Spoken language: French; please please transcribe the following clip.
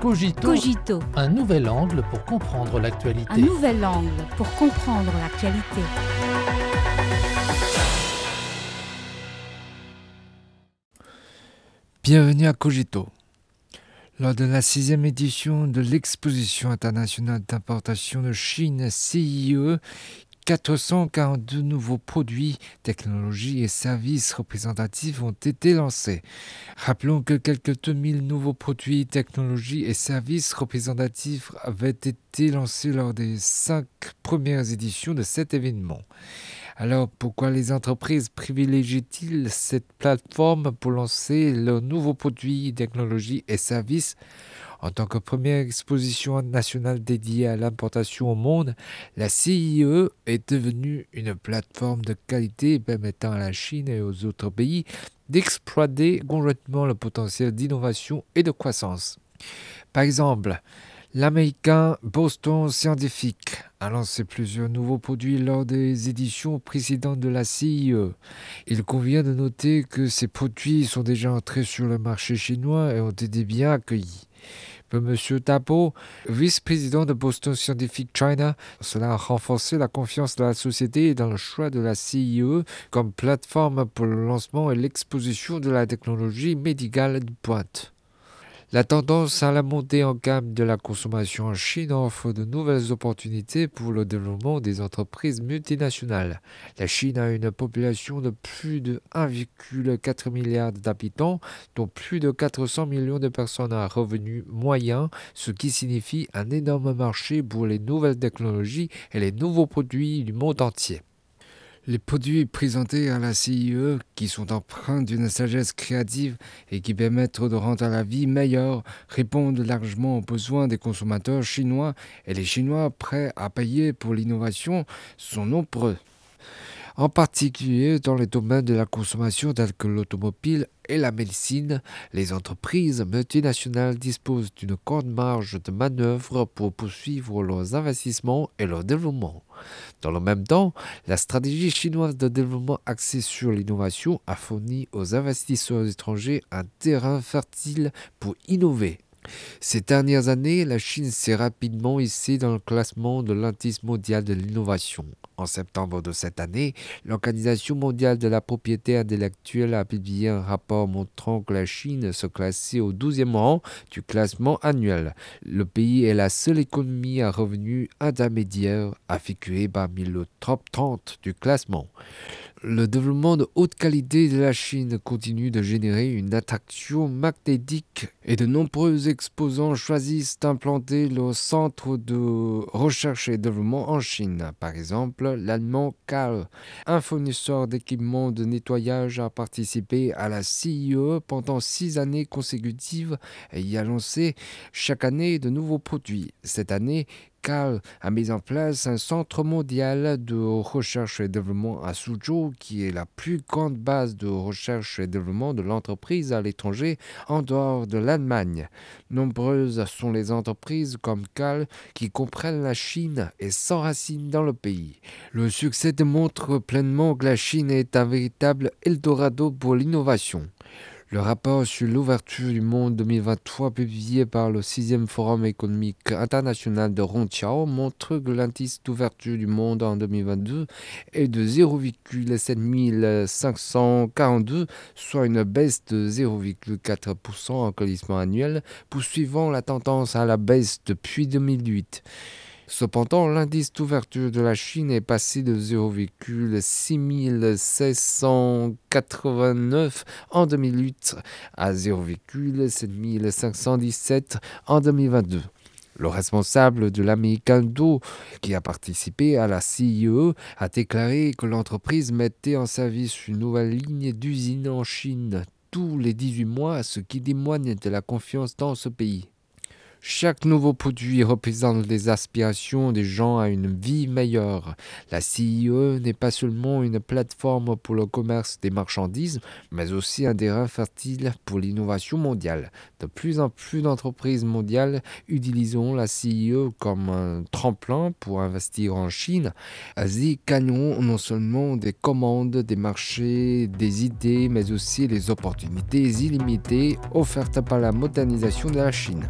Cogito, Cogito, un nouvel angle pour comprendre l'actualité. un nouvel angle pour comprendre l'actualité. Bienvenue à Cogito. Lors de la sixième édition de l'exposition internationale d'importation de Chine CIE, 442 nouveaux produits, technologies et services représentatifs ont été lancés. Rappelons que quelques 2000 nouveaux produits, technologies et services représentatifs avaient été lancés lors des cinq premières éditions de cet événement. Alors pourquoi les entreprises privilégient-ils cette plateforme pour lancer leurs nouveaux produits, technologies et services En tant que première exposition nationale dédiée à l'importation au monde, la CIE est devenue une plateforme de qualité permettant à la Chine et aux autres pays d'exploiter conjointement le potentiel d'innovation et de croissance. Par exemple, L'américain Boston Scientific a lancé plusieurs nouveaux produits lors des éditions précédentes de la CIE. Il convient de noter que ces produits sont déjà entrés sur le marché chinois et ont été bien accueillis. Pour M. Tapo, vice-président de Boston Scientific China, cela a renforcé la confiance de la société dans le choix de la CIE comme plateforme pour le lancement et l'exposition de la technologie médicale de pointe. La tendance à la montée en gamme de la consommation en Chine offre de nouvelles opportunités pour le développement des entreprises multinationales. La Chine a une population de plus de 1,4 milliard d'habitants, dont plus de 400 millions de personnes à revenus moyens, ce qui signifie un énorme marché pour les nouvelles technologies et les nouveaux produits du monde entier. Les produits présentés à la CIE, qui sont empreints d'une sagesse créative et qui permettent de rendre la vie meilleure, répondent largement aux besoins des consommateurs chinois et les Chinois prêts à payer pour l'innovation sont nombreux. En particulier dans les domaines de la consommation tels que l'automobile et la médecine, les entreprises multinationales disposent d'une grande marge de manœuvre pour poursuivre leurs investissements et leur développement. Dans le même temps, la stratégie chinoise de développement axée sur l'innovation a fourni aux investisseurs étrangers un terrain fertile pour innover. Ces dernières années, la Chine s'est rapidement hissée dans le classement de l'indice mondial de l'innovation. En septembre de cette année, l'Organisation mondiale de la propriété intellectuelle a publié un rapport montrant que la Chine se classait au 12e rang du classement annuel. Le pays est la seule économie à revenu intermédiaire à figurer parmi le top 30 du classement. Le développement de haute qualité de la Chine continue de générer une attraction magnétique et de nombreux exposants choisissent d'implanter leur centre de recherche et développement en Chine. Par exemple, l'allemand Karl, un fournisseur d'équipements de nettoyage, a participé à la CIE pendant six années consécutives et y a lancé chaque année de nouveaux produits. Cette année, A mis en place un centre mondial de recherche et développement à Suzhou, qui est la plus grande base de recherche et développement de l'entreprise à l'étranger en dehors de l'Allemagne. Nombreuses sont les entreprises comme Cal qui comprennent la Chine et s'enracinent dans le pays. Le succès démontre pleinement que la Chine est un véritable Eldorado pour l'innovation. Le rapport sur l'ouverture du monde 2023 publié par le 6e Forum économique international de Rontiao montre que l'indice d'ouverture du monde en 2022 est de 0,7542, soit une baisse de 0,4% en glissement annuel, poursuivant la tendance à la baisse depuis 2008. Cependant, l'indice d'ouverture de la Chine est passé de 0,6689 en 2008 à 0,7517 en 2022. Le responsable de l'American Do, qui a participé à la CIE, a déclaré que l'entreprise mettait en service une nouvelle ligne d'usine en Chine tous les 18 mois, ce qui témoigne de la confiance dans ce pays. Chaque nouveau produit représente les aspirations des gens à une vie meilleure. La CIE n'est pas seulement une plateforme pour le commerce des marchandises, mais aussi un terrain fertile pour l'innovation mondiale. De plus en plus d'entreprises mondiales utilisent la CIE comme un tremplin pour investir en Chine. Asie gagnons non seulement des commandes, des marchés, des idées, mais aussi les opportunités illimitées offertes par la modernisation de la Chine.